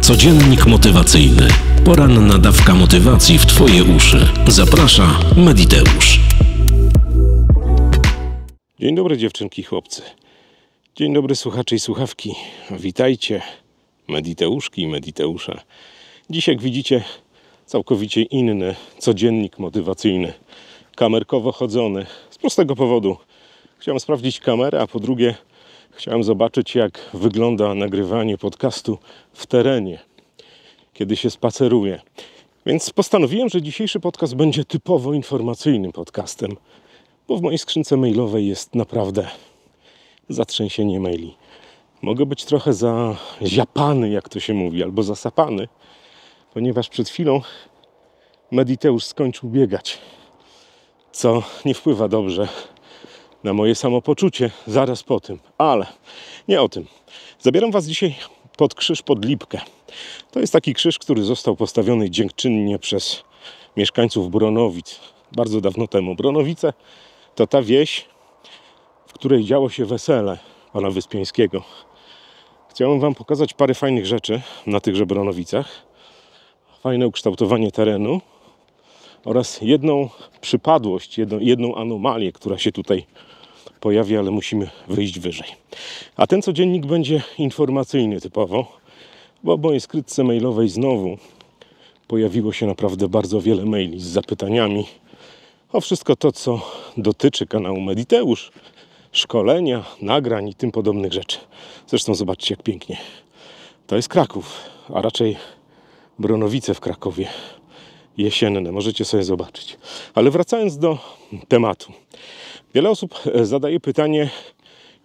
Codziennik motywacyjny. Poranna dawka motywacji w Twoje uszy. Zaprasza Mediteusz. Dzień dobry dziewczynki chłopcy. Dzień dobry słuchacze i słuchawki. Witajcie, Mediteuszki i Mediteusze. Dziś jak widzicie całkowicie inny codziennik motywacyjny. Kamerkowo chodzony. Z prostego powodu. Chciałem sprawdzić kamerę, a po drugie chciałem zobaczyć jak wygląda nagrywanie podcastu w terenie, kiedy się spaceruje. Więc postanowiłem, że dzisiejszy podcast będzie typowo informacyjnym podcastem, bo w mojej skrzynce mailowej jest naprawdę zatrzęsienie maili. Mogę być trochę zaziapany, jak to się mówi, albo zasapany, ponieważ przed chwilą Mediteusz skończył biegać, co nie wpływa dobrze na moje samopoczucie zaraz po tym. Ale nie o tym. Zabieram Was dzisiaj pod krzyż pod Lipkę. To jest taki krzyż, który został postawiony dziękczynnie przez mieszkańców Bronowic bardzo dawno temu. Bronowice to ta wieś, w której działo się wesele pana Wyspiańskiego. Chciałem Wam pokazać parę fajnych rzeczy na tychże Bronowicach. Fajne ukształtowanie terenu oraz jedną przypadłość, jedną, jedną anomalię, która się tutaj pojawia, ale musimy wyjść wyżej. A ten codziennik będzie informacyjny typowo, bo w mojej skrytce mailowej znowu pojawiło się naprawdę bardzo wiele maili z zapytaniami o wszystko to, co dotyczy kanału Mediteusz, szkolenia, nagrań i tym podobnych rzeczy. Zresztą zobaczcie, jak pięknie. To jest Kraków, a raczej Bronowice w Krakowie. Jesienne, możecie sobie zobaczyć. Ale wracając do tematu. Wiele osób e, zadaje pytanie,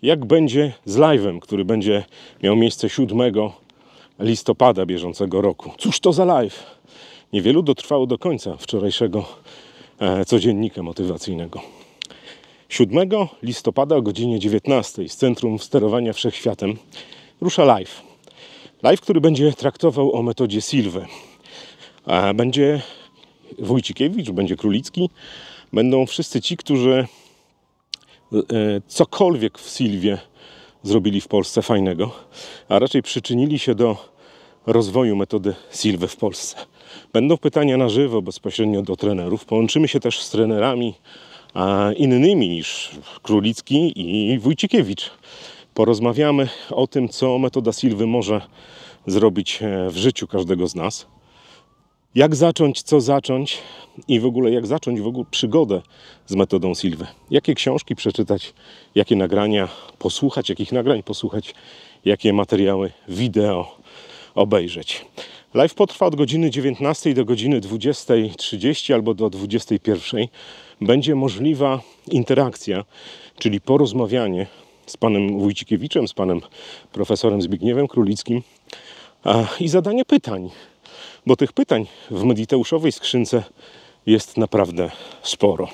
jak będzie z live'em, który będzie miał miejsce 7 listopada bieżącego roku. Cóż to za live? Niewielu dotrwało do końca wczorajszego e, codziennika motywacyjnego. 7 listopada o godzinie 19 z Centrum Sterowania Wszechświatem rusza live. Live, który będzie traktował o metodzie Silwy. Będzie Wójcikiewicz, będzie Królicki, będą wszyscy ci, którzy e, cokolwiek w Silwie zrobili w Polsce fajnego, a raczej przyczynili się do rozwoju metody Silwy w Polsce. Będą pytania na żywo, bezpośrednio do trenerów. Połączymy się też z trenerami innymi niż Królicki i Wójcikiewicz. Porozmawiamy o tym, co metoda Silwy może zrobić e, w życiu każdego z nas jak zacząć, co zacząć i w ogóle jak zacząć w ogóle przygodę z metodą Silwy. Jakie książki przeczytać, jakie nagrania posłuchać, jakich nagrań posłuchać, jakie materiały wideo obejrzeć. Live potrwa od godziny 19 do godziny 20.30 albo do 21.00. Będzie możliwa interakcja, czyli porozmawianie z panem Wójcikiewiczem, z panem profesorem Zbigniewem Królickim i zadanie pytań bo tych pytań w Mediteuszowej skrzynce jest naprawdę sporo.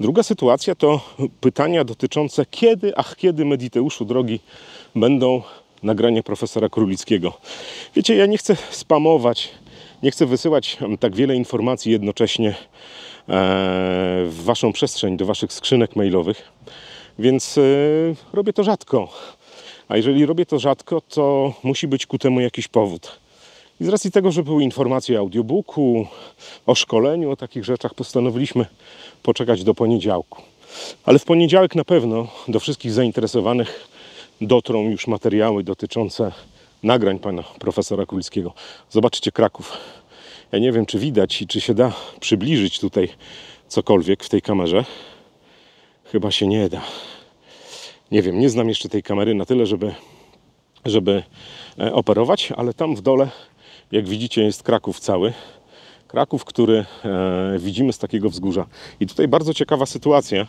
Druga sytuacja to pytania dotyczące kiedy, ach kiedy Mediteuszu drogi będą nagrania profesora Królickiego. Wiecie, ja nie chcę spamować, nie chcę wysyłać tak wiele informacji jednocześnie e, w waszą przestrzeń, do waszych skrzynek mailowych, więc e, robię to rzadko. A jeżeli robię to rzadko, to musi być ku temu jakiś powód. I z racji tego, że były informacje o audiobooku, o szkoleniu, o takich rzeczach, postanowiliśmy poczekać do poniedziałku. Ale w poniedziałek na pewno do wszystkich zainteresowanych dotrą już materiały dotyczące nagrań pana profesora Kulskiego. Zobaczcie Kraków. Ja nie wiem, czy widać i czy się da przybliżyć tutaj cokolwiek w tej kamerze. Chyba się nie da. Nie wiem, nie znam jeszcze tej kamery na tyle, żeby, żeby e, operować, ale tam w dole jak widzicie, jest Kraków cały. Kraków, który e, widzimy z takiego wzgórza. I tutaj bardzo ciekawa sytuacja.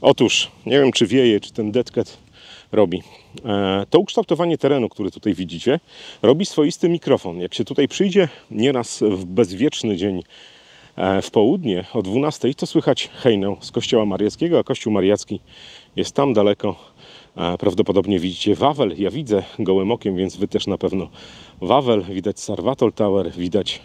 Otóż, nie wiem czy wieje, czy ten deadcat robi. E, to ukształtowanie terenu, które tutaj widzicie, robi swoisty mikrofon. Jak się tutaj przyjdzie nieraz w bezwieczny dzień e, w południe o 12, to słychać hejnę z kościoła mariackiego, a kościół mariacki jest tam daleko Prawdopodobnie widzicie Wawel. Ja widzę gołym okiem, więc Wy też na pewno Wawel. Widać Sarvatol Tower, widać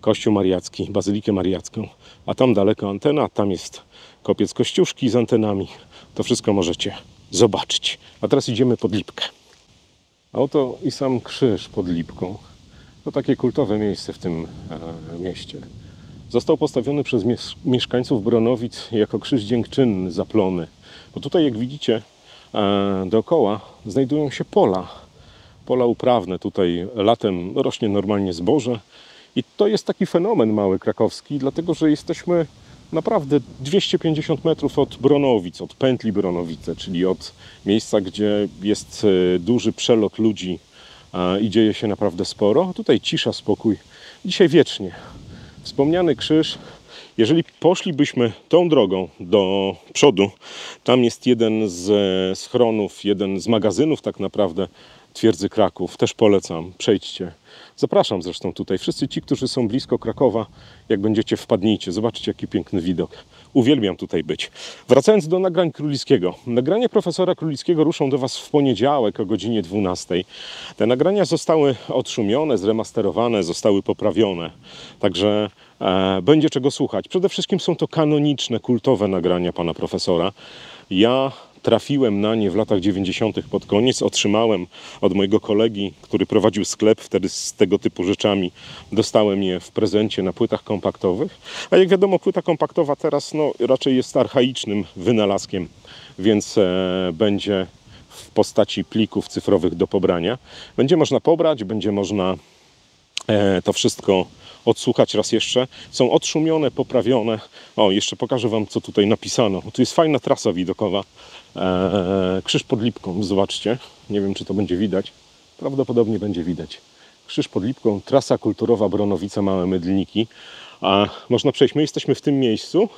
Kościół Mariacki, Bazylikę Mariacką. A tam daleko antena, tam jest kopiec Kościuszki z antenami. To wszystko możecie zobaczyć. A teraz idziemy pod Lipkę. A oto i sam krzyż pod Lipką. To takie kultowe miejsce w tym e, mieście. Został postawiony przez mies- mieszkańców Bronowic jako krzyż dziękczynny, zaplony. Bo tutaj, jak widzicie, dookoła znajdują się pola. Pola uprawne. Tutaj latem rośnie normalnie zboże. I to jest taki fenomen mały krakowski, dlatego że jesteśmy naprawdę 250 metrów od Bronowic, od pętli Bronowice, czyli od miejsca, gdzie jest e, duży przelot ludzi i dzieje się naprawdę sporo. Tutaj cisza, spokój. Dzisiaj wiecznie. Wspomniany krzyż. Jeżeli poszlibyśmy tą drogą do przodu, tam jest jeden z e, schronów, jeden z magazynów tak naprawdę twierdzy Kraków. Też polecam, przejdźcie. Zapraszam zresztą tutaj. Wszyscy ci, którzy są blisko Krakowa, jak będziecie, wpadnijcie. Zobaczcie, jaki piękny widok. Uwielbiam tutaj być. Wracając do nagrań Królickiego. Nagrania profesora Królickiego ruszą do Was w poniedziałek o godzinie 12. Te nagrania zostały odszumione, zremasterowane, zostały poprawione. Także e, będzie czego słuchać. Przede wszystkim są to kanoniczne, kultowe nagrania pana profesora. Ja trafiłem na nie w latach 90. pod koniec. Otrzymałem od mojego kolegi, który prowadził sklep wtedy z tego typu rzeczami. Dostałem je w prezencie na płytach kompaktowych. A jak wiadomo, płyta kompaktowa teraz no, raczej jest archaicznym wynalazkiem, więc e, będzie w postaci plików cyfrowych do pobrania. Będzie można pobrać, będzie można e, to wszystko odsłuchać raz jeszcze. Są odszumione, poprawione. O, jeszcze pokażę Wam, co tutaj napisano. Tu jest fajna trasa widokowa. E, krzyż pod Lipką, zobaczcie. Nie wiem, czy to będzie widać. Prawdopodobnie będzie widać. Krzyż pod Lipką, trasa kulturowa Bronowice, Małe Mydlniki. A można przejść. My jesteśmy w tym miejscu,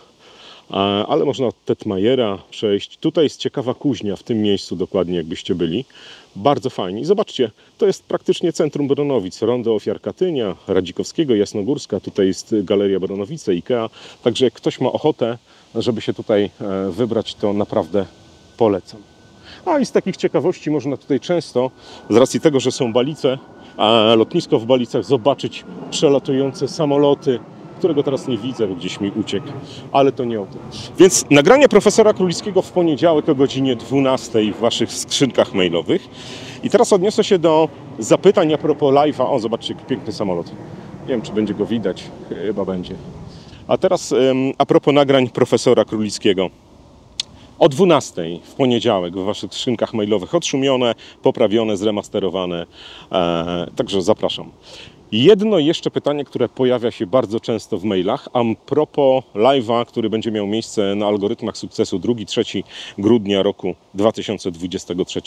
ale można od Tetmajera przejść. Tutaj jest ciekawa kuźnia, w tym miejscu dokładnie, jakbyście byli. Bardzo fajnie. Zobaczcie, to jest praktycznie centrum Bronowic. Rondo Ofiar Katynia, Radzikowskiego, Jasnogórska. Tutaj jest Galeria Bronowice, Ikea. Także jak ktoś ma ochotę, żeby się tutaj e, wybrać, to naprawdę polecam. A i z takich ciekawości można tutaj często, z racji tego, że są Balice, lotnisko w Balicach, zobaczyć przelatujące samoloty, którego teraz nie widzę, bo gdzieś mi uciekł, ale to nie o tym. Więc nagranie profesora Królickiego w poniedziałek o godzinie 12 w Waszych skrzynkach mailowych. I teraz odniosę się do zapytań a propos live'a. O, zobaczcie, piękny samolot. Nie wiem, czy będzie go widać. Chyba będzie. A teraz a propos nagrań profesora Królickiego. O 12 w poniedziałek w Waszych skrzynkach mailowych odszumione, poprawione, zremasterowane. E, także zapraszam. Jedno jeszcze pytanie, które pojawia się bardzo często w mailach, a propos live'a, który będzie miał miejsce na algorytmach sukcesu 2-3 grudnia roku 2023.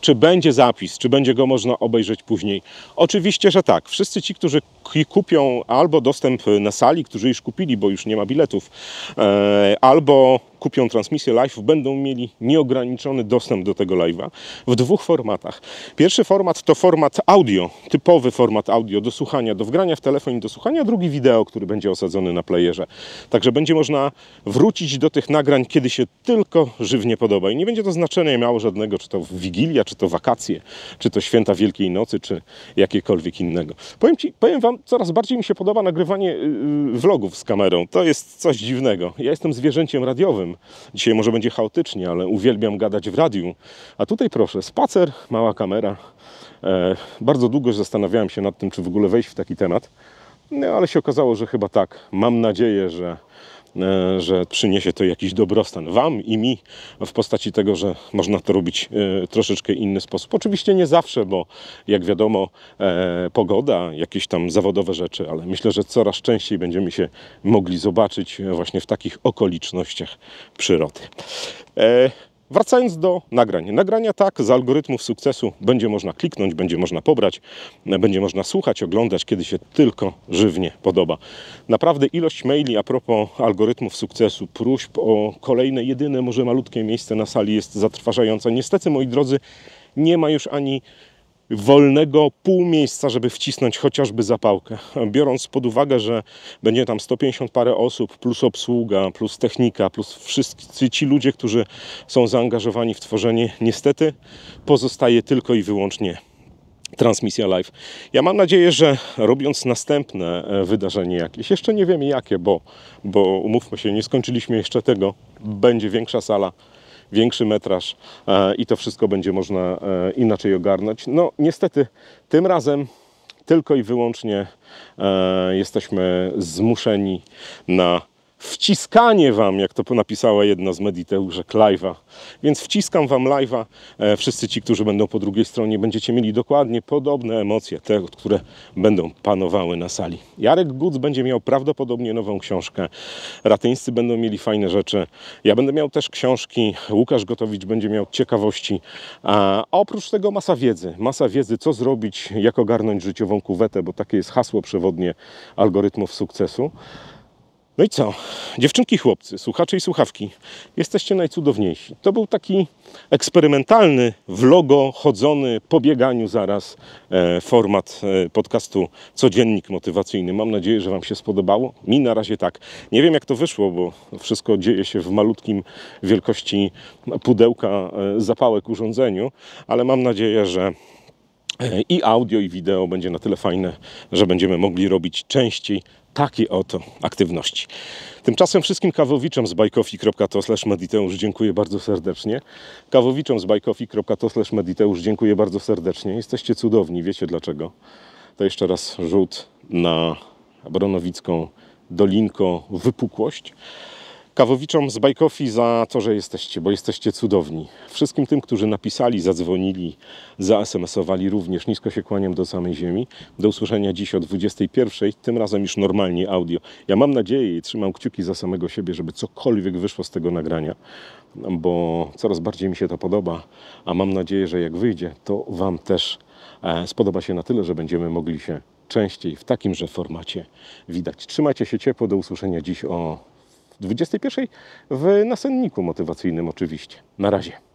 Czy będzie zapis, czy będzie go można obejrzeć później? Oczywiście, że tak. Wszyscy ci, którzy k- kupią albo dostęp na sali, którzy już kupili, bo już nie ma biletów, e, albo kupią transmisję live, będą mieli nieograniczony dostęp do tego live'a w dwóch formatach. Pierwszy format to format audio, typowy format audio do słuchania, do wgrania w telefon i do słuchania, drugi wideo, który będzie osadzony na playerze. Także będzie można wrócić do tych nagrań, kiedy się tylko żywnie podoba. I nie będzie to znaczenia miało żadnego, czy to Wigilia, czy to wakacje, czy to święta Wielkiej Nocy, czy jakiekolwiek innego. Powiem, ci, powiem Wam, coraz bardziej mi się podoba nagrywanie yy, vlogów z kamerą. To jest coś dziwnego. Ja jestem zwierzęciem radiowym. Dzisiaj może będzie chaotycznie, ale uwielbiam gadać w radiu. A tutaj proszę, spacer, mała kamera. E, bardzo długo zastanawiałem się nad tym, czy w ogóle wejść w taki temat. No, ale się okazało, że chyba tak. Mam nadzieję, że, że przyniesie to jakiś dobrostan Wam i mi w postaci tego, że można to robić e, troszeczkę inny sposób. Oczywiście nie zawsze, bo jak wiadomo, e, pogoda, jakieś tam zawodowe rzeczy, ale myślę, że coraz częściej będziemy się mogli zobaczyć właśnie w takich okolicznościach przyrody. Wracając do nagrań. Nagrania tak, z algorytmów sukcesu będzie można kliknąć, będzie można pobrać, będzie można słuchać, oglądać, kiedy się tylko żywnie podoba. Naprawdę ilość maili a propos algorytmów sukcesu, próśb o kolejne, jedyne, może malutkie miejsce na sali jest zatrważająca. Niestety, moi drodzy, nie ma już ani wolnego pół miejsca, żeby wcisnąć chociażby zapałkę. Biorąc pod uwagę, że będzie tam 150 parę osób, plus obsługa, plus technika, plus wszyscy ci ludzie, którzy są zaangażowani w tworzenie, niestety pozostaje tylko i wyłącznie transmisja live. Ja mam nadzieję, że robiąc następne e, wydarzenie jakieś, jeszcze nie wiemy jakie, bo, bo umówmy się, nie skończyliśmy jeszcze tego, będzie większa sala, większy metraż e, i to wszystko będzie można e, inaczej ogarnąć. No niestety tym razem tylko i wyłącznie e, jesteśmy zmuszeni na wciskanie wam, jak to napisała jedna z mediteuszek, live'a. Więc wciskam wam live'a. E, wszyscy ci, którzy będą po drugiej stronie, będziecie mieli dokładnie podobne emocje, te, które będą panowały na sali. Jarek Guc będzie miał prawdopodobnie nową książkę. Ratyńscy będą mieli fajne rzeczy. Ja będę miał też książki. Łukasz Gotowicz będzie miał ciekawości. A oprócz tego masa wiedzy. Masa wiedzy, co zrobić, jak ogarnąć życiową kuwetę, bo takie jest hasło przewodnie algorytmów sukcesu. No i co? Dziewczynki, chłopcy, słuchacze i słuchawki, jesteście najcudowniejsi. To był taki eksperymentalny, vlogo, chodzony, po bieganiu zaraz e, format e, podcastu Codziennik Motywacyjny. Mam nadzieję, że Wam się spodobało. Mi na razie tak. Nie wiem, jak to wyszło, bo wszystko dzieje się w malutkim wielkości pudełka e, zapałek urządzeniu, ale mam nadzieję, że E, i audio, i wideo będzie na tyle fajne, że będziemy mogli robić częściej takie oto aktywności. Tymczasem wszystkim kawowiczom z bajkofi.to mediteusz dziękuję bardzo serdecznie. Kawowiczom z bajkofi.to mediteusz dziękuję bardzo serdecznie. Jesteście cudowni, wiecie dlaczego. To jeszcze raz rzut na Bronowicką Dolinko Wypukłość. Kawowiczom z Bajkofi za to, że jesteście, bo jesteście cudowni. Wszystkim tym, którzy napisali, zadzwonili, za-SMS-owali również nisko się kłaniam do samej ziemi. Do usłyszenia dziś o 21, tym razem już normalnie audio. Ja mam nadzieję i trzymam kciuki za samego siebie, żeby cokolwiek wyszło z tego nagrania, bo coraz bardziej mi się to podoba, a mam nadzieję, że jak wyjdzie, to Wam też e, spodoba się na tyle, że będziemy mogli się częściej w takimże formacie widać. Trzymajcie się ciepło, do usłyszenia dziś o 21 w nasenniku motywacyjnym oczywiście. Na razie.